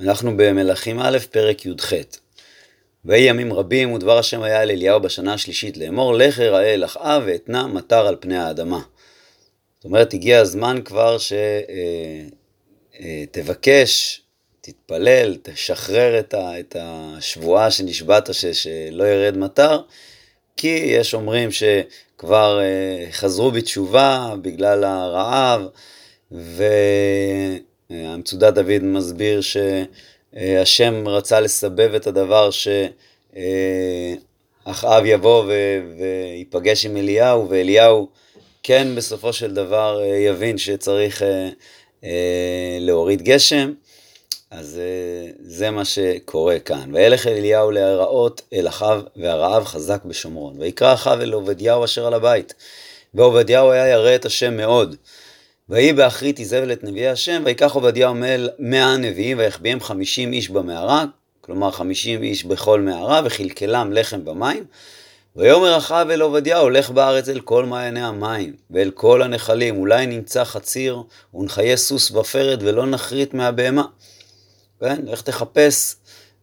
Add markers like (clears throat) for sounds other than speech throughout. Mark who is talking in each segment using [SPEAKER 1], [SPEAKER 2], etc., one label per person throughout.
[SPEAKER 1] אנחנו במלכים א', פרק י"ח. ויהי ימים רבים, ודבר השם היה אל אליהו בשנה השלישית לאמור, לך אראה אל אחאב ואתנה מטר על פני האדמה. זאת אומרת, הגיע הזמן כבר שתבקש, אה, אה, תתפלל, תשחרר את השבועה שנשבעת שלא ירד מטר, כי יש אומרים שכבר אה, חזרו בתשובה בגלל הרעב, ו... המצודת דוד מסביר שהשם רצה לסבב את הדבר שאחאב יבוא ויפגש עם אליהו, ואליהו כן בסופו של דבר יבין שצריך אה, אה, להוריד גשם, אז אה, זה מה שקורה כאן. וילך אליהו להיראות אל אחאב, והרעב חזק בשומרון. ויקרא אחאב אל עובדיהו אשר על הבית. ועובדיהו היה ירא את השם מאוד. ויהי באחרית איזבל את נביאי השם, ויקח עובדיה מל מאה נביאים, ויחביאם חמישים איש במערה, כלומר חמישים איש בכל מערה, וכלכלם לחם במים. ויאמר אחאב אל עובדיה, הולך בארץ אל כל מעייני המים, ואל כל הנחלים, אולי נמצא חציר, ונחיה סוס בפרד, ולא נחריט מהבהמה. כן, לך תחפש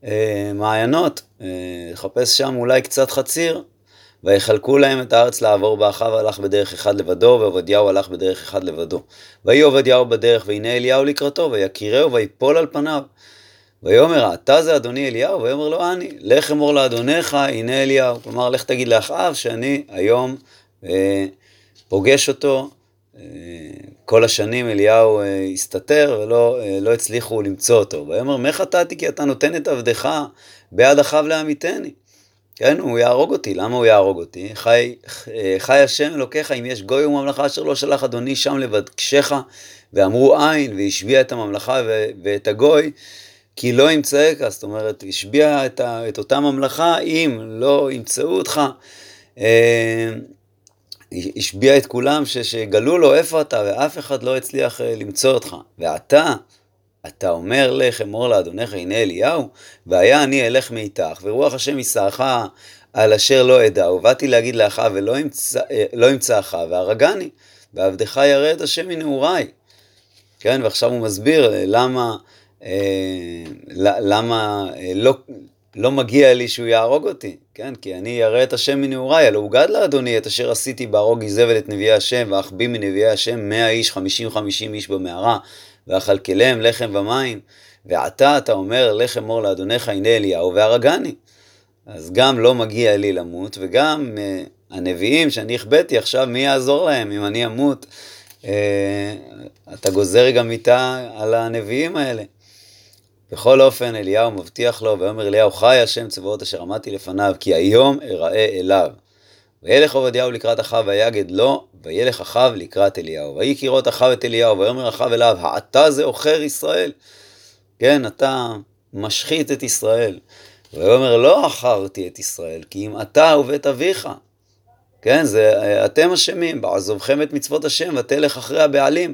[SPEAKER 1] אה, מעיינות, אה, תחפש שם אולי קצת חציר, ויחלקו להם את הארץ לעבור בה, אחאב הלך בדרך אחד לבדו, ועובדיהו הלך בדרך אחד לבדו. ויהי עובדיהו בדרך, והנה אליהו לקראתו, ויקירהו, ויפול על פניו. ויאמר, אתה זה אדוני אליהו? ויאמר לו, אני, לך אמור לאדונך, הנה אליהו. כלומר, לך תגיד לאחאב שאני היום אה, פוגש אותו. אה, כל השנים אליהו אה, הסתתר ולא אה, לא הצליחו למצוא אותו. ויאמר, מה חטאתי כי אתה נותן את עבדך בעד אחאב לעמיתני. כן, הוא יהרוג אותי, למה הוא יהרוג אותי? חי, חי השם אלוקיך, אם יש גוי וממלכה אשר לא שלח אדוני שם לבקשך, ואמרו אין, והשביע את הממלכה ואת הגוי, כי לא ימצאך, זאת אומרת, השביע את, ה, את אותה ממלכה, אם לא ימצאו אותך, אה, השביע את כולם ש, שגלו לו איפה אתה, ואף אחד לא הצליח אה, למצוא אותך. ואתה, אתה אומר לך אמור לאדונך הנה אליהו, והיה אני אלך מאיתך, ורוח השם יישאך על אשר לא אדע, ובאתי להגיד לאחיו ולא ימצא, לא ימצאך, והרגני, ועבדך ירא את השם מנעוריי. כן, ועכשיו הוא מסביר למה, אה, למה אה, לא, לא מגיע לי שהוא יהרוג אותי, כן? כי אני ירא את השם מנעוריי, הלא הוגד לאדוני את אשר עשיתי בהרוג איזבל את נביאי השם, ואחביא מנביאי השם מאה איש, חמישים חמישים איש במערה, ואכלכלם לחם ומים, ועתה אתה אומר לחם מור לאדונך הנה אליהו והרגני. אז גם לא מגיע לי למות, וגם uh, הנביאים שאני החבאתי עכשיו, מי יעזור להם אם אני אמות? Uh, אתה גוזר גם מיתה על הנביאים האלה. בכל אופן, אליהו מבטיח לו, ואומר אליהו, חי השם צבאות אשר עמדתי לפניו, כי היום אראה אליו. וילך עובדיהו לקראת אחאב ויגד לו, וילך אחאב לקראת אליהו. ויהי כראות אחאב את אליהו, ויאמר אחאב אליו, האתה זה עוכר ישראל. כן, אתה משחית את ישראל. ויאמר לא עכרתי את ישראל, כי אם אתה ובית אביך. כן, זה אתם אשמים, בעזובכם את מצוות השם, ותלך אחרי הבעלים.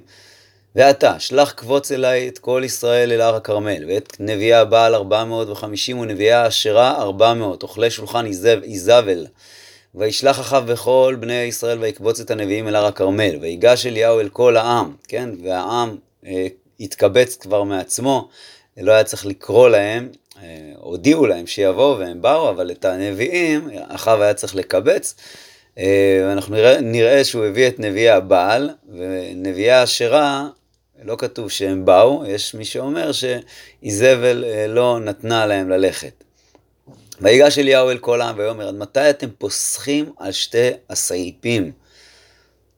[SPEAKER 1] ואתה, שלח קבוץ אליי את כל ישראל אל הר הכרמל, ואת נביאי הבעל ארבע מאות וחמישים ונביאי האשרה ארבע מאות, אוכלי שולחן איזבל. וישלח אחאב בכל בני ישראל ויקבוץ את הנביאים אל הר הכרמל, ויגש אליהו אל כל העם, כן, והעם אה, התקבץ כבר מעצמו, לא היה צריך לקרוא להם, אה, הודיעו להם שיבואו והם באו, אבל את הנביאים אחאב היה צריך לקבץ. אה, ואנחנו נראה, נראה שהוא הביא את נביאי הבעל, ונביאי האשרה, לא כתוב שהם באו, יש מי שאומר שאיזבל אה, לא נתנה להם ללכת. ויגש אליהו אל כל העם ויאמר, עד מתי אתם פוסחים על שתי הסעיפים?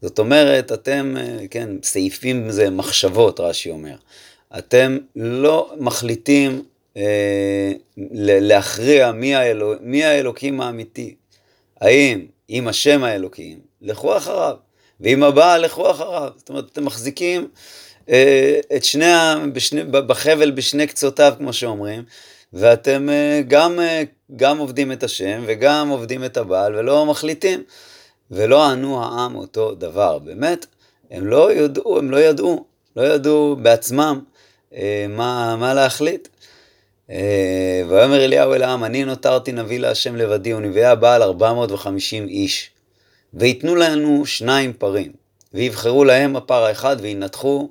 [SPEAKER 1] זאת אומרת, אתם, אה, כן, סעיפים זה מחשבות, רש"י אומר. אתם לא מחליטים אה, להכריע מי, האלו, מי האלוקים האמיתי. האם עם השם האלוקים, לכו אחריו, ועם הבעל, לכו אחריו. זאת אומרת, אתם מחזיקים אה, את שני, בשני, בחבל בשני קצותיו, כמו שאומרים, ואתם אה, גם, אה, גם עובדים את השם וגם עובדים את הבעל ולא מחליטים. ולא ענו העם אותו דבר. באמת, הם לא ידעו, הם לא ידעו, לא ידעו בעצמם אה, מה, מה להחליט. אה, ויאמר אליהו אל העם, אני נותרתי נביא להשם לבדי, ונביאי הבעל ארבע מאות וחמישים איש. ויתנו לנו שניים פרים, ויבחרו להם הפר האחד, וינתחו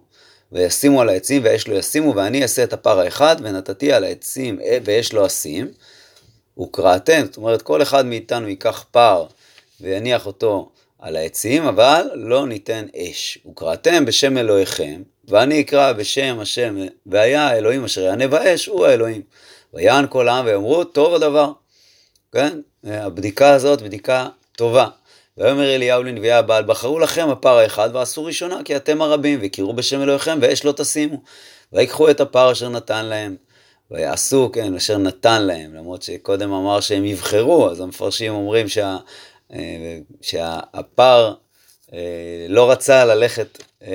[SPEAKER 1] וישימו על העצים ואש לא ישימו, ואני אעשה את הפר האחד, ונתתי על העצים ואש לא אשים. וקראתם, זאת אומרת כל אחד מאיתנו ייקח פר ויניח אותו על העצים, אבל לא ניתן אש. וקראתם בשם אלוהיכם, ואני אקרא בשם השם, והיה האלוהים אשר יענה באש, הוא האלוהים. ויען כל העם ויאמרו, טוב הדבר. כן? הבדיקה הזאת בדיקה טובה. ויאמר אליהו לנביאי הבעל, בחרו לכם הפר האחד ועשו ראשונה, כי אתם הרבים, וקראו בשם אלוהיכם, ואש לא תשימו. ויקחו את הפר אשר נתן להם, ויעשו, כן, אשר נתן להם, למרות שקודם אמר שהם יבחרו, אז המפרשים אומרים שה, אה, שהפר אה, לא רצה ללכת אה,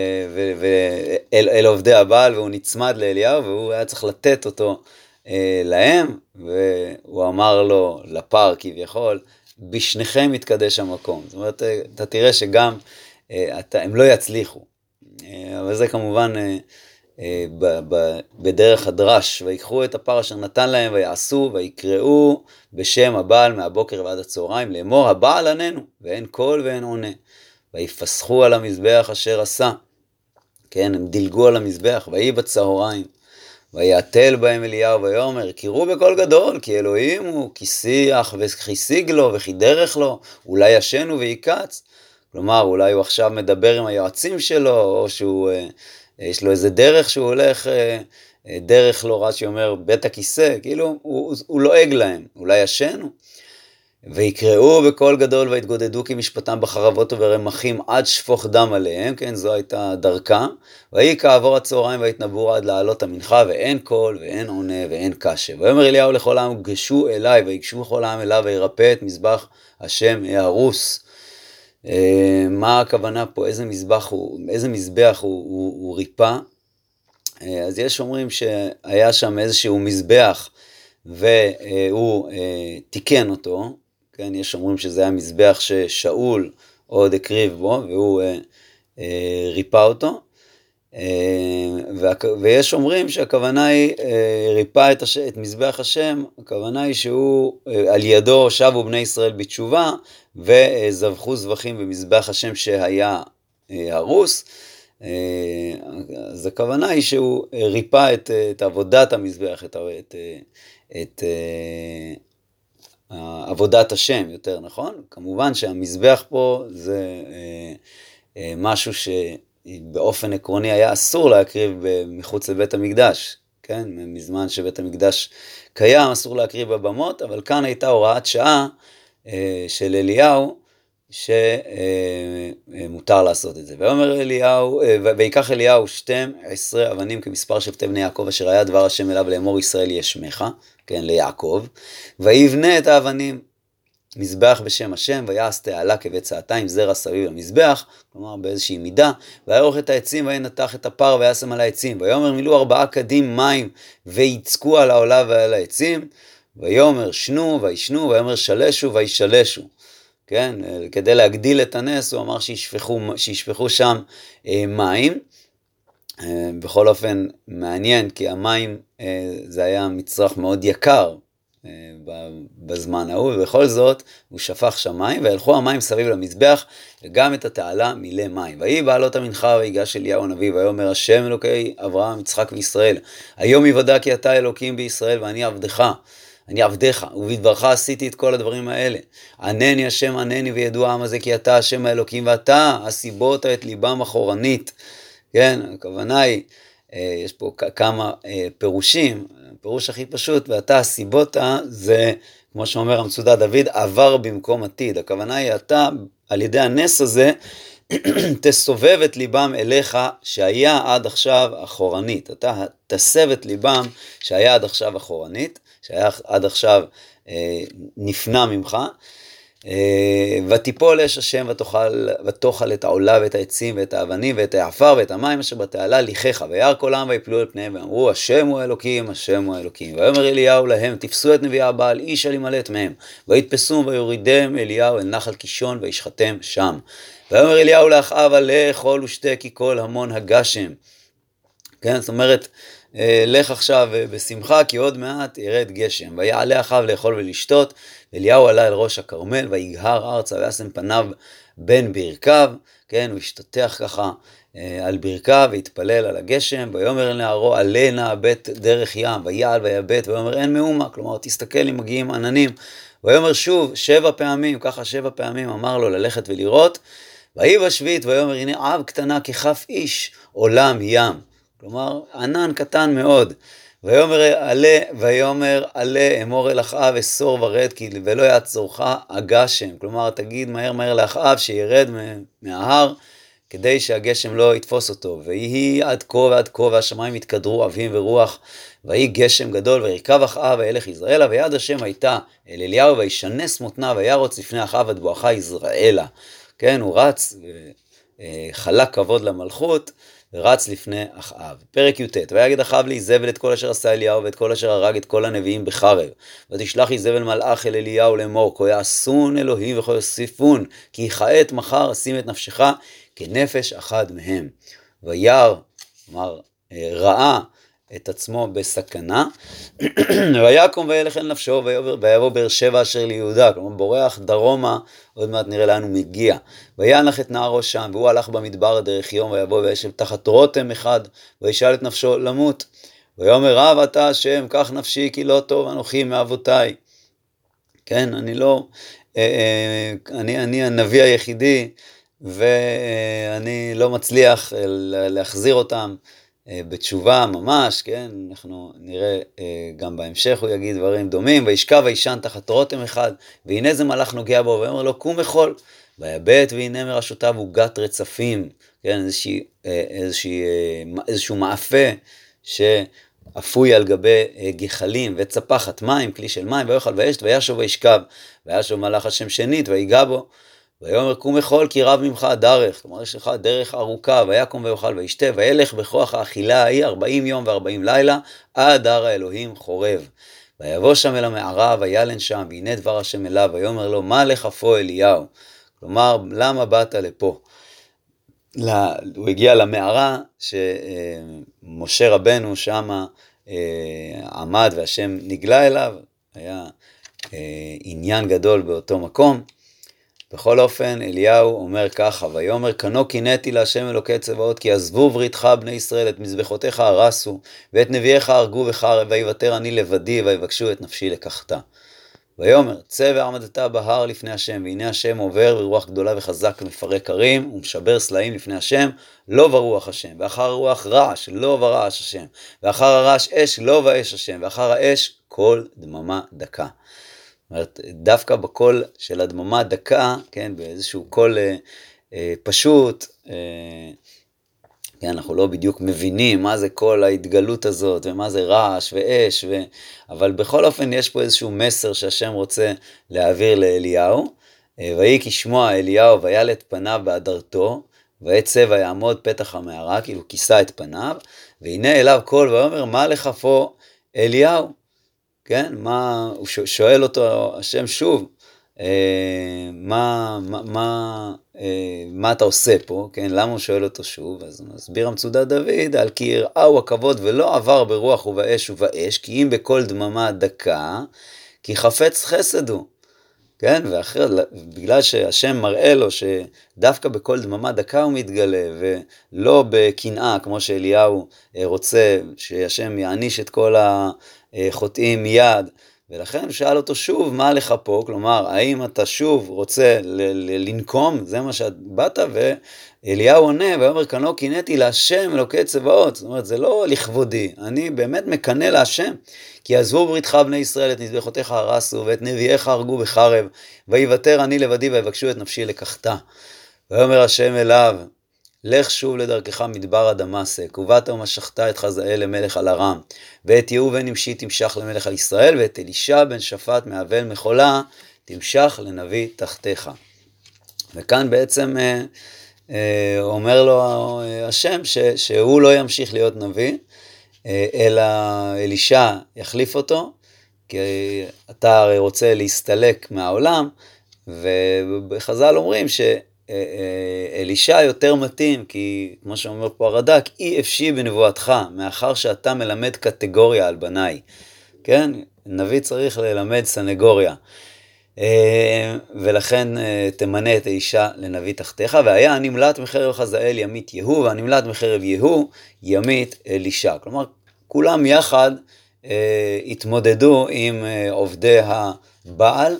[SPEAKER 1] אל, אל עובדי הבעל, והוא נצמד לאליהו, והוא היה צריך לתת אותו להם, והוא אמר לו, לפר כביכול, בשניכם יתקדש המקום. זאת אומרת, אתה תראה שגם אתה, הם לא יצליחו. אבל זה כמובן אה, בדרך הדרש, ויקחו את הפר אשר נתן להם ויעשו ויקראו בשם הבעל מהבוקר ועד הצהריים לאמור הבעל עננו ואין קול ואין עונה ויפסחו על המזבח אשר עשה כן הם דילגו על המזבח ויהי בצהריים ויעתל בהם אליהו ויאמר קראו בקול גדול כי אלוהים הוא כי שיח וכיסיג לו וכי דרך לו אולי ישנו ויקץ כלומר אולי הוא עכשיו מדבר עם היועצים שלו או שהוא אה, יש לו איזה דרך שהוא הולך, אה, אה, דרך לא רש"י אומר בית הכיסא, כאילו הוא, הוא לועג להם, אולי ישנו. ויקראו בקול גדול ויתגודדו כמשפטם בחרבות וברמחים עד שפוך דם עליהם, כן, זו הייתה דרכם. ויהי כעבור הצהריים ויתנבאו עד לעלות המנחה, ואין קול ואין עונה ואין קשב. ויאמר אליהו לכל העם, גשו אליי, ויגשו כל העם אליו, וירפא את מזבח השם יהרוס. אה, מה הכוונה פה, איזה מזבח הוא, איזה מזבח הוא, הוא, הוא ריפא. אה, אז יש אומרים שהיה שם איזשהו מזבח והוא אה, תיקן אותו, כן, יש אומרים שזה היה מזבח ששאול עוד הקריב בו והוא ריפא אותו. ויש אומרים שהכוונה היא ריפא את, הש... את מזבח השם, הכוונה היא שהוא על ידו שבו בני ישראל בתשובה וזבחו זבחים במזבח השם שהיה אה, הרוס. אה, אז הכוונה היא שהוא ריפא את, את עבודת המזבח, את, את, את עבודת השם יותר נכון. כמובן שהמזבח פה זה אה, משהו שבאופן עקרוני היה אסור להקריב מחוץ לבית המקדש, כן? מזמן שבית המקדש קיים אסור להקריב בבמות, אבל כאן הייתה הוראת שעה אה, של אליהו, שמותר לעשות את זה. ויאמר אליהו, אה, ויקח אליהו 12 אבנים כמספר שבטי בני יעקב אשר היה דבר השם אליו לאמור ישראל ישמך, כן, ליעקב, ויבנה את האבנים מזבח בשם השם, ויעש תעלה כבצעתיים זרע סביב למזבח, כלומר באיזושהי מידה, ויערוך את העצים וינתח את הפר וישם על העצים, ויאמר מילאו ארבעה קדים מים ויצקו על העולה ועל העצים, ויאמר שנו וישנו, ויאמר שלשו וישלשו. כן, כדי להגדיל את הנס הוא אמר שישפכו, שישפכו שם אה, מים. אה, בכל אופן מעניין כי המים אה, זה היה מצרך מאוד יקר אה, בזמן ההוא, ובכל זאת הוא שפך שם מים, והלכו המים סביב למזבח, וגם את התעלה מילא מים. ויהי בעלות המנחה ויגש אליהו הנביא, ויאמר השם אלוקי אברהם, יצחק וישראל, היום יוודע כי אתה אלוקים בישראל ואני עבדך. אני עבדיך, ובדברך עשיתי את כל הדברים האלה. ענני השם ענני וידוע העם הזה כי אתה השם האלוקים ואתה הסיבות את ליבם אחורנית. כן, הכוונה היא, אה, יש פה כמה אה, פירושים, הפירוש הכי פשוט, ואתה הסיבותה זה, כמו שאומר המצודה דוד, עבר במקום עתיד. הכוונה היא, אתה על ידי הנס הזה, (clears throat) תסובב את ליבם אליך שהיה עד עכשיו אחורנית. אתה תסב את ליבם שהיה עד עכשיו אחורנית. שהיה עד עכשיו אה, נפנה ממך. אה, ותיפול אש השם ותאכל, ותאכל את העולה ואת העצים ואת האבנים ואת העפר ואת המים אשר בתעלה ליחך וירא כל העם ויפלו על פניהם ואמרו השם הוא אלוקים השם הוא אלוקים. ויאמר אליהו להם תפסו את נביאי הבעל איש אל ימלט מהם. ויתפסום ויורידם אליהו אל נחל קישון וישחטם שם. ויאמר אליהו לאחאב עלה אכול ושתה כי כל המון הגשם. כן זאת אומרת לך עכשיו אה, בשמחה, כי עוד מעט ירד גשם. ויעלה אחאב לאכול ולשתות, ואליהו עלה אל ראש הכרמל, ויגהר ארצה, וישם פניו בין ברכיו, כן, הוא השתטח ככה אה, על ברכיו והתפלל על הגשם, ויאמר לנערו עלה נא בית דרך ים, ויעל ויבט, ויאמר אין מאומה, כלומר תסתכל אם מגיעים עננים, ויאמר שוב שבע פעמים, ככה שבע פעמים אמר לו ללכת ולראות, ויהי בשביעית ויאמר הנה אב קטנה ככף איש עולם ים, כלומר ענן קטן מאוד. ויאמר עלה, ויאמר עלה אמור אל אחאב אסור ורד כי ולא יעצורך הגשם. כלומר, תגיד מהר מהר לאחאב שירד מההר כדי שהגשם לא יתפוס אותו. ויהי עד כה ועד כה והשמיים יתקדרו אבים ורוח. ויהי גשם גדול וירכב אחאב וילך יזרעאלה ויד השם הייתה אל אליהו וישנס מותנה וירוץ לפני אחאב עד בואכה יזרעאלה. כן, הוא רץ וחלק כבוד למלכות. ורץ לפני אחאב. פרק י"ט, ויגד אחאב לאיזבל את כל אשר עשה אליהו ואת כל אשר הרג את כל הנביאים בחרב. ותשלח איזבל מלאך אל אליהו לאמור, כה יעשון אלוהים וכה יוסיפון, כי כעת מחר אשים את נפשך כנפש אחד מהם. וירא, כלומר ראה את עצמו בסכנה, ויקום וילך אל נפשו ויבוא באר שבע אשר ליהודה, כלומר בורח דרומה, עוד מעט נראה לאן הוא מגיע. וינח את נערו שם, והוא הלך במדבר דרך יום, ויבוא וישב תחת רותם אחד, וישאל את נפשו למות. ויאמר רב אתה השם, קח נפשי כי לא טוב אנוכי מאבותיי. כן, אני לא, אה, אה, אני, אני הנביא היחידי, ואני לא מצליח להחזיר אותם. אה, בתשובה ממש, כן, אנחנו נראה אה, גם בהמשך הוא יגיד דברים דומים, וישכב וישן תחת רותם אחד, והנה זה מלאך נוגע בו, ואומר לו קום אכול, ויבט והנה מראשותיו עוגת רצפים, כן, איזושהי, אה, איזושהי, איזשהו מאפה שאפוי על גבי גחלים וצפחת מים, כלי של מים, ויאכל וישת וישוב וישכב, וישוב מלאך השם שנית ויגע בו, ויאמר קום אכול כי רב ממך הדרך, כלומר יש לך דרך ארוכה, ויקום ויאכל וישתה, וילך בכוח האכילה ההיא ארבעים יום וארבעים לילה, עד הר האלוהים חורב. ויבוא שם אל המערה, וילן שם, והנה דבר השם אליו, ויאמר לו, מה לך פה אליהו? כלומר, למה באת לפה? לה, הוא הגיע למערה שמשה רבנו שמה אה, עמד והשם נגלה אליו, היה אה, עניין גדול באותו מקום. בכל אופן, אליהו אומר ככה, ויאמר כנו קינאתי להשם אלוקי צבאות, כי עזבו בריתך בני ישראל, את מזבחותיך הרסו, ואת נביאיך הרגו בחרב, ויוותר אני לבדי, ויבקשו את נפשי לקחתה. ויאמר, צא ועמדת בהר לפני השם, והנה השם עובר ברוח גדולה וחזק מפרק ערים, ומשבר סלעים לפני השם, לא ברוח השם, ואחר הרוח רעש, לא ברעש השם, ואחר הרעש אש, לא באש השם, ואחר האש קול דממה דקה. אומרת, דווקא בקול של הדממה דקה, כן, באיזשהו קול אה, אה, פשוט, אה, כן, אנחנו לא בדיוק מבינים מה זה כל ההתגלות הזאת, ומה זה רעש ואש, ו... אבל בכל אופן יש פה איזשהו מסר שהשם רוצה להעביר לאליהו. אה, ויהי כשמוע אליהו וילת פניו בהדרתו, ועת צבע יעמוד פתח המערה, כאילו כיסה את פניו, והנה אליו קול ויאמר מה לך פה אליהו? כן, מה, הוא שואל אותו השם שוב, אה, מה, מה, מה, אה, מה אתה עושה פה, כן, למה הוא שואל אותו שוב, אז מסביר המצודת דוד, על כי יראהו הכבוד ולא עבר ברוח ובאש ובאש, כי אם בקול דממה דקה, כי חפץ חסד הוא. כן, ואחר, בגלל שהשם מראה לו שדווקא בקול דממה דקה הוא מתגלה, ולא בקנאה, כמו שאליהו אה, רוצה, שהשם יעניש את כל החוטאים מיד. ולכן הוא שאל אותו שוב, מה לך פה? כלומר, האם אתה שוב רוצה לנקום? זה מה שאת באת, ואליהו עונה, ואומר, כנו קינאתי להשם אלוקי צבאות. זאת אומרת, זה לא לכבודי, אני באמת מקנא להשם. כי עזבו בריתך בני ישראל, את מזבחותיך הרסו, ואת נביאיך הרגו בחרב, ויוותר אני לבדי, ויבקשו את נפשי לקחתה. ויאמר השם אליו, לך שוב לדרכך מדבר הדמשק, ובאת ומשכת את חזאל למלך על ארם, ואת יהוא בן נמשי תמשך למלך על ישראל, ואת אלישע בן שפט מאבל מחולה תמשך לנביא תחתיך. וכאן בעצם אה, אה, אומר לו אה, השם ש, שהוא לא ימשיך להיות נביא, אה, אלא אלישע יחליף אותו, כי אתה הרי רוצה להסתלק מהעולם, ובחז"ל אומרים ש... אה, אה, אלישע יותר מתאים, כי כמו שאומר פה הרד"ק, אי אפשי בנבואתך, מאחר שאתה מלמד קטגוריה על בניי. כן? נביא צריך ללמד סנגוריה. אה, ולכן תמנה את האישה לנביא תחתיך, והיה הנמלט מחרב חזאל ימית יהוא, והנמלט מחרב יהוא ימית אלישע. כלומר, כולם יחד התמודדו עם עובדי הבעל.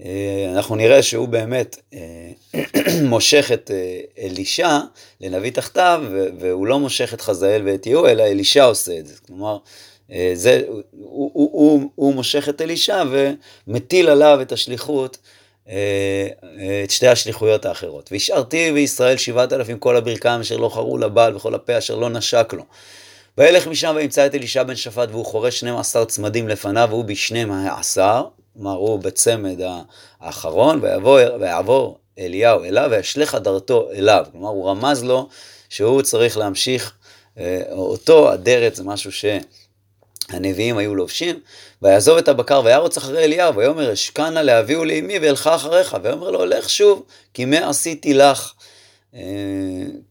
[SPEAKER 1] אה, אנחנו נראה שהוא באמת אה, (clears throat) מושך את אה, אלישע לנביא תחתיו, והוא לא מושך את חזאל ואת יהוא, אלא אלישע עושה את זה. כלומר, זה, הוא, הוא, הוא, הוא מושך את אלישע ומטיל עליו את השליחות, את שתי השליחויות האחרות. והשארתי בישראל שבעת אלפים כל הברכיים אשר לא חרו לבעל וכל הפה אשר לא נשק לו. וילך משם וימצא את אלישע בן שפט והוא חורש 12 צמדים לפניו והוא בשנים העשר, כלומר הוא בצמד האחרון, ויבוא, ויעבור אליהו אליו וישלך הדרתו אליו. כלומר הוא רמז לו שהוא צריך להמשיך אה, אותו, אדרת זה משהו ש... הנביאים היו לובשים, ויעזוב את הבקר וירוץ אחרי אליהו, ויאמר אשכנה להביאו לאמי ואלכה אחריך, ויאמר לו לך שוב, כי מה עשיתי לך. אה,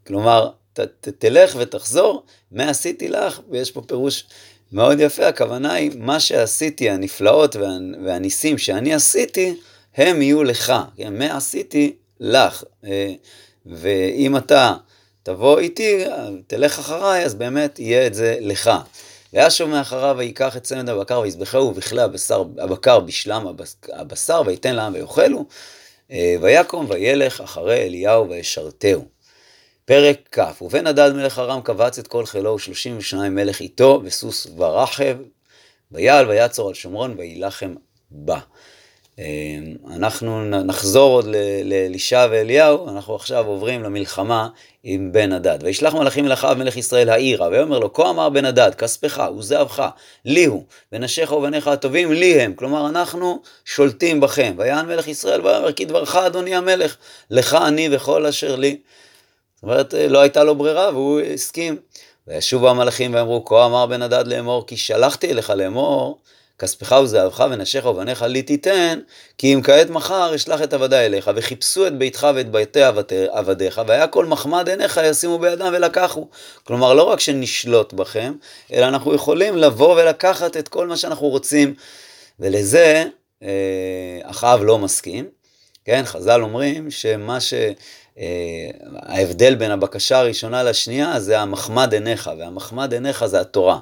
[SPEAKER 1] כלומר, ת, ת, תלך ותחזור, מה עשיתי לך, ויש פה פירוש מאוד יפה, הכוונה היא, מה שעשיתי, הנפלאות וה, והניסים שאני עשיתי, הם יהיו לך, כן? מה עשיתי לך. אה, ואם אתה תבוא איתי, תלך אחריי, אז באמת יהיה את זה לך. וישוב מאחריו ויקח את צמד הבקר ויזבחהו ובכלי הבשר, הבקר בשלם הבשר ויתן לעם ויאכלו. אה, ויקום וילך אחרי אליהו וישרתהו. פרק כ' ובן הדד מלך ארם קבץ את כל חילו ושלושים ושניים מלך איתו וסוס ורחב ויעל ויעצור על שומרון ויילחם בה. אמ, אנחנו נחזור עוד לאלישע ואליהו, אנחנו עכשיו עוברים למלחמה עם בן הדד. וישלח מלאכים אל אחאב מלך ישראל העירה, ויאמר לו, כה אמר בן הדד, כספך וזהבך, לי הוא, ונשיך ובניך הטובים, לי הם. כלומר, אנחנו שולטים בכם. ויען מלך ישראל ויאמר, כי דברך אדוני המלך, לך אני וכל אשר לי. זאת אומרת, לא הייתה לו ברירה והוא הסכים. וישובו המלאכים ואמרו, כה אמר בן הדד לאמור, כי שלחתי אליך לאמור, כספך וזהבך ונשיך ובניך לי תיתן, כי אם כעת מחר אשלח את עבדי אליך, וחיפשו את ביתך ואת ביתי עבדיך, והיה כל מחמד עיניך ישימו בידם ולקחו. כלומר, לא רק שנשלוט בכם, אלא אנחנו יכולים לבוא ולקחת את כל מה שאנחנו רוצים, ולזה אה, אחאב לא מסכים. כן, חז"ל אומרים שמה ש... אה, ההבדל בין הבקשה הראשונה לשנייה זה המחמד עיניך, והמחמד עיניך זה התורה.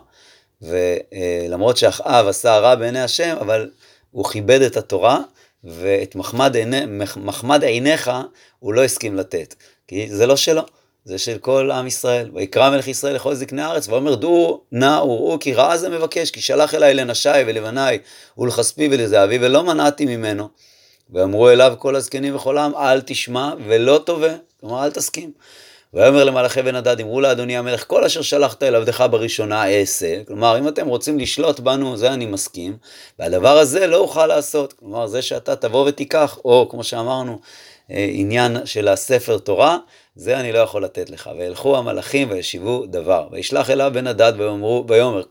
[SPEAKER 1] ולמרות שאחאב עשה רע בעיני השם, אבל הוא כיבד את התורה, ואת מחמד, עיני, מחמד עיניך הוא לא הסכים לתת, כי זה לא שלו, זה של כל עם ישראל. ויקרא מלך ישראל לכל זקני הארץ, ואומר דעו נא וראו כי רעה זה מבקש, כי שלח אליי לנשי ולבניי ולכספי ולזהבי, ולא מנעתי ממנו. ואמרו אליו כל הזקנים וכל העם, אל תשמע ולא תובע, כלומר אל תסכים. ויאמר למלאכי בן הדד, אמרו לאדוני המלך, כל אשר שלחת אל עבדך בראשונה אעשה. כלומר, אם אתם רוצים לשלוט בנו, זה אני מסכים, והדבר הזה לא אוכל לעשות. כלומר, זה שאתה תבוא ותיקח, או כמו שאמרנו, אה, עניין של הספר תורה, זה אני לא יכול לתת לך. וילכו המלאכים וישיבו דבר. וישלח אליו בן הדד ויאמרו, ויאמר,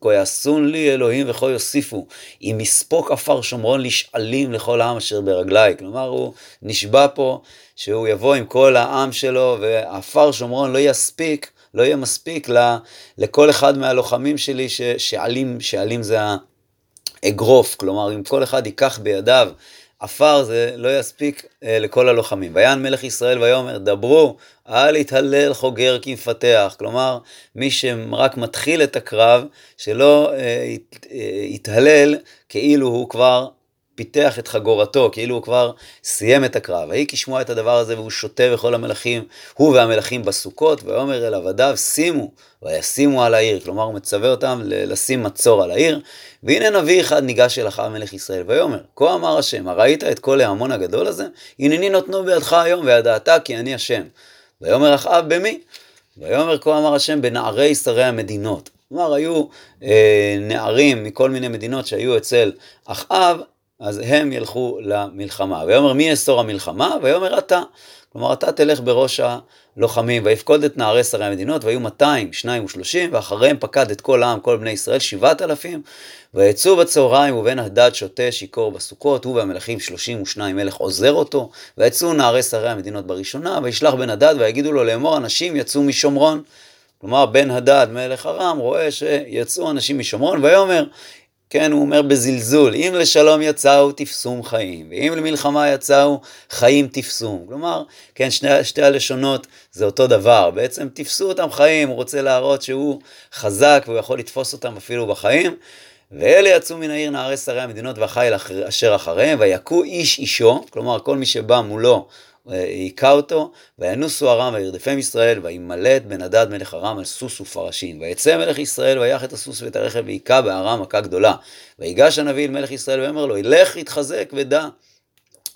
[SPEAKER 1] כה יעשון לי אלוהים וכה יוסיפו, אם יספוק עפר שומרון לשאלים לכל העם אשר ברגלי. כלומר, הוא נשבע פה שהוא יבוא עם כל העם שלו, ועפר שומרון לא יספיק, לא יהיה מספיק לכל אחד מהלוחמים שלי ששאלים, שאלים זה האגרוף. כלומר, אם כל אחד ייקח בידיו עפר זה לא יספיק אה, לכל הלוחמים. ויען מלך ישראל ויאמר, דברו, אל יתהלל חוגר כי מפתח. כלומר, מי שרק מתחיל את הקרב, שלא אה, אה, יתהלל כאילו הוא כבר פיתח את חגורתו, כאילו הוא כבר סיים את הקרב. ויהי כשמוע את הדבר הזה והוא שותה וכל המלכים, הוא והמלכים בסוכות, ויאמר אל עבדיו, שימו, וישימו על העיר. כלומר, הוא מצווה אותם לשים מצור על העיר. והנה נביא אחד ניגש אל אחאב מלך ישראל, ויאמר, כה אמר השם, הראית את כל ההמון הגדול הזה? הנני נותנו בידך היום, וידעת כי אני השם. ויאמר אחאב במי? ויאמר כה אמר השם בנערי שרי המדינות. כלומר, היו אה, נערים מכל מיני מדינות שהיו אצל אחאב, אז הם ילכו למלחמה. ויאמר מי יסור המלחמה? ויאמר אתה. כלומר אתה תלך בראש הלוחמים, ויפקוד את נערי שרי המדינות, והיו 200, שניים ושלושים, ואחריהם פקד את כל העם, כל בני ישראל, שבעת אלפים, ויצאו בצהריים, ובן הדד שותה שיכור בסוכות, הוא והמלכים שלושים ושניים מלך עוזר אותו, ויצאו נערי שרי המדינות בראשונה, וישלח בן הדד, ויגידו לו לאמור, אנשים יצאו משומרון. כלומר, בן הדד, מלך ארם, רואה שיצאו אנשים משומרון, ויאמר, כן, הוא אומר בזלזול, אם לשלום יצאו תפסום חיים, ואם למלחמה יצאו חיים תפסום. כלומר, כן, שני, שתי הלשונות זה אותו דבר, בעצם תפסו אותם חיים, הוא רוצה להראות שהוא חזק והוא יכול לתפוס אותם אפילו בחיים. ואלה יצאו מן העיר נערי שרי המדינות והחיל אשר אחריהם, ויכו איש אישו, כלומר כל מי שבא מולו היכה אותו, וינוסו ארם וירדפם ישראל, וימלט בן הדד מלך ארם על סוס ופרשים. ויצא מלך ישראל ויח את הסוס ואת הרכב והיכה בארם מכה גדולה. ויגש הנביא אל מלך ישראל ואומר לו, לך התחזק ודע.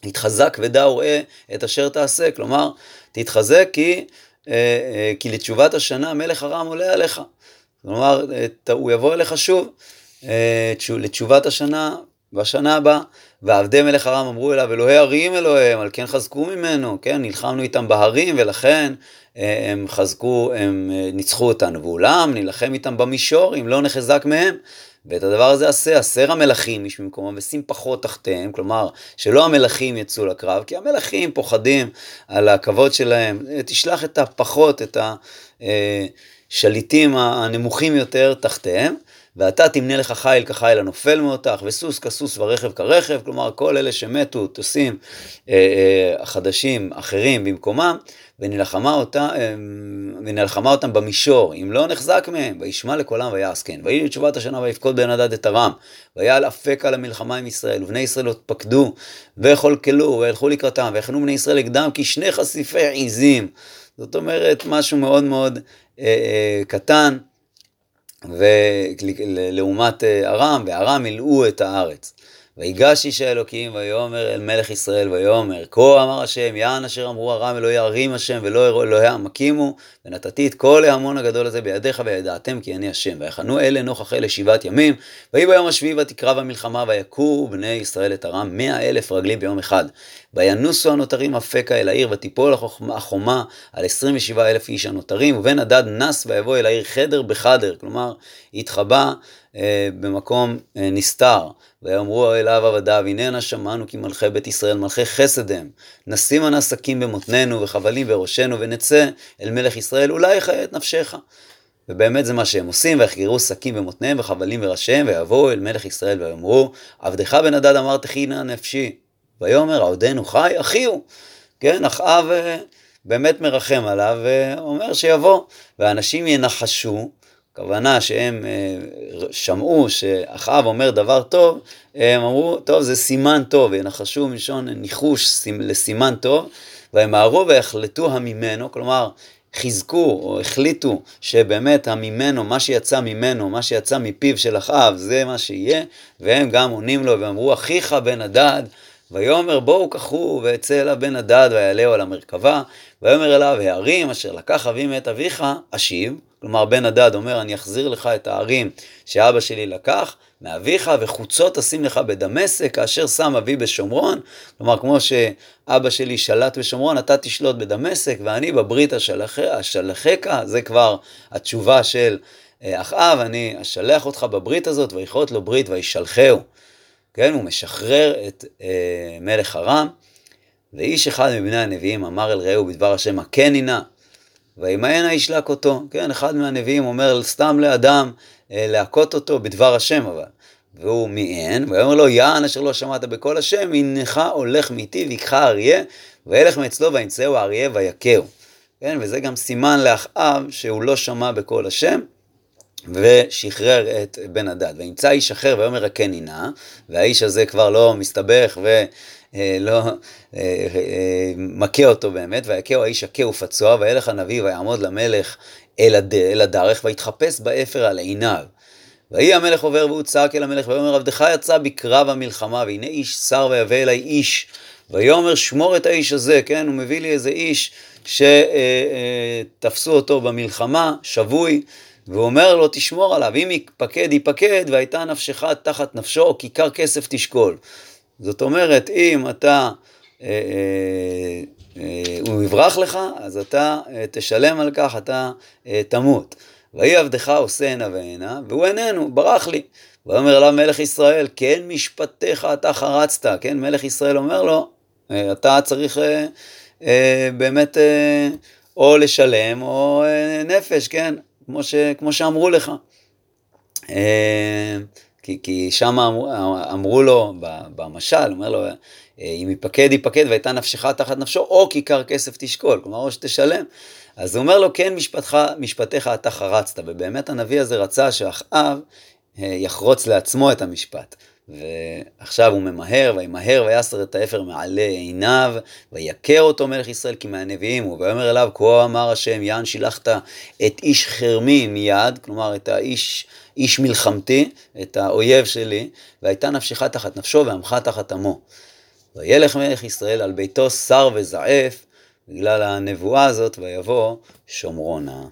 [SPEAKER 1] התחזק ודע וראה את אשר תעשה, כלומר, תתחזק כי, אה, אה, כי לתשובת השנה מלך ארם עולה עליך. כלומר, הוא יבוא אליך שוב. אה, לתשובת השנה בשנה הבאה. ועבדי מלך ארם אמרו אליו, אלוהי ערים אלוהיהם, על כן חזקו ממנו, כן, נלחמנו איתם בהרים, ולכן אה, הם חזקו, הם אה, ניצחו אותנו. ואולם, נילחם איתם במישור, אם לא נחזק מהם. ואת הדבר הזה עשה, הסר המלכים איש ממקומם ושים פחות תחתיהם, כלומר, שלא המלכים יצאו לקרב, כי המלכים פוחדים על הכבוד שלהם, תשלח את הפחות, את השליטים הנמוכים יותר תחתיהם. ואתה תמנה לך חיל כחיל הנופל מאותך, וסוס כסוס ורכב כרכב, כלומר כל אלה שמתו, טוסים אה, אה, חדשים אחרים במקומם, ונלחמה, אותה, אה, ונלחמה אותם במישור, אם לא נחזק מהם, וישמע לקולם ויעש כן. ויהי לתשובת השנה ויפקוד בן הדד את ארם, ויעל אפק על המלחמה עם ישראל, ובני ישראל עוד פקדו, וכלכלו, וילכו לקראתם, ויחנו בני ישראל נגדם כשני חשיפי עיזים. זאת אומרת, משהו מאוד מאוד אה, אה, קטן. ולעומת אה, ארם, וארם מילאו את הארץ. ויגש איש האלוקים ויאמר אל מלך ישראל ויאמר כה אמר השם יען אשר אמרו ארם אלוהי ערים השם ולא אלוהי עמקימו ונתתי את כל ההמון הגדול הזה בידיך וידעתם כי אני השם. ויחנו אלה נוכח אלה שבעת ימים ויהי ביום השביעי ותקרב המלחמה ויכו בני ישראל את ארם מאה אלף רגלי ביום אחד. וינוסו הנותרים אפקה אל העיר ותיפול החומה על עשרים ושבעה אלף איש הנותרים ובן הדד נס ויבוא אל העיר חדר בחדר. כלומר התחבא במקום אה, נסתר, ויאמרו אליו עבדיו, הננה שמענו כי מלכי בית ישראל מלכי חסד הם, נשים שקים במותנינו וחבלים בראשנו, ונצא אל מלך ישראל, אולי יחיה את נפשך. ובאמת זה מה שהם עושים, ויחגרו שקים במותניהם וחבלים בראשיהם, ויבואו אל מלך ישראל ויאמרו, עבדך בן הדד אמר תחינה נפשי. ויאמר, עודנו חי, אחי הוא. כן, אחאב אה, באמת מרחם עליו, ואומר שיבוא. ואנשים ינחשו, הכוונה שהם אה, שמעו שאחאב אומר דבר טוב, הם אמרו, טוב, זה סימן טוב, ינחשו מלשון ניחוש לסימן טוב, וימהרו ויחלטו הממנו, כלומר, חיזקו או החליטו שבאמת הממנו, מה שיצא ממנו, מה שיצא מפיו של אחאב, זה מה שיהיה, והם גם עונים לו ואמרו, אחיך בן הדד, ויאמר בואו קחו ואצא אליו בן הדד ויעלהו על המרכבה, ויאמר אליו הערים אשר לקח אבי מאת אביך אשיב, כלומר בן הדד אומר אני אחזיר לך את הערים שאבא שלי לקח מאביך וחוצות אשים לך בדמשק כאשר שם אבי בשומרון, כלומר כמו שאבא שלי שלט בשומרון אתה תשלוט בדמשק ואני בברית אשלחך, זה כבר התשובה של אה, אחאב, אני אשלח אותך בברית הזאת ויכרות לו ברית וישלחהו. כן, הוא משחרר את אה, מלך ארם, ואיש אחד מבני הנביאים אמר אל רעהו בדבר השם הכני נא, וימאנה ישלק אותו, כן, אחד מהנביאים אומר סתם לאדם אה, להכות אותו בדבר השם אבל, והוא מיען, ויאמר לו יען אשר לא שמעת בקול השם, הנך הולך מאיתי ויקחה אריה, וילך מאצלו וימצאו האריה ויכהו, כן, וזה גם סימן לאחאב שהוא לא שמע בקול השם, ושחרר את בן הדד. וימצא איש אחר ויאמר הכני נא, והאיש הזה כבר לא מסתבך ולא אה, אה, מכה אותו באמת, ויכהו האיש הכה ופצוע, וילך הנביא ויעמוד למלך אל, הד... אל הדרך, ויתחפש באפר על עיניו. ויהי המלך עובר והוא צעק אל המלך ויאמר עבדך יצא בקרב המלחמה והנה איש שר ויבא אלי איש ויאמר שמור את האיש הזה כן הוא מביא לי איזה איש שתפסו אותו במלחמה שבוי והוא אומר לו, תשמור עליו, אם ייפקד, ייפקד, והייתה נפשך תחת נפשו, כיכר כסף תשקול. זאת אומרת, אם אתה, אה, אה, אה, הוא יברח לך, אז אתה אה, תשלם על כך, אתה אה, תמות. ויהי עבדך עושה הנה והנה, והוא איננו, ברח לי. ויאמר אליו מלך ישראל, כן משפטיך אתה חרצת, כן, מלך ישראל אומר לו, אה, אתה צריך אה, אה, באמת אה, או לשלם או אה, נפש, כן, כמו, ש, כמו שאמרו לך. אה, כי, כי שם אמרו, אמרו לו, במשל, אומר לו, אם ייפקד, ייפקד, והייתה נפשך תחת נפשו, או כיכר כסף תשקול, כלומר, או שתשלם. אז הוא אומר לו, כן, משפטך, משפטיך אתה חרצת, ובאמת הנביא הזה רצה שאחאב יחרוץ לעצמו את המשפט. ועכשיו הוא ממהר, וימהר ויסר את האפר מעלה עיניו, ויכר אותו מלך ישראל כי מהנביאים הוא, ויאמר אליו, כה אמר השם, יען שילחת את איש חרמי מיד, כלומר את האיש, איש מלחמתי, את האויב שלי, והייתה נפשך תחת נפשו ועמך תחת עמו. וילך מלך ישראל על ביתו שר וזעף, בגלל הנבואה הזאת, ויבוא שומרונה.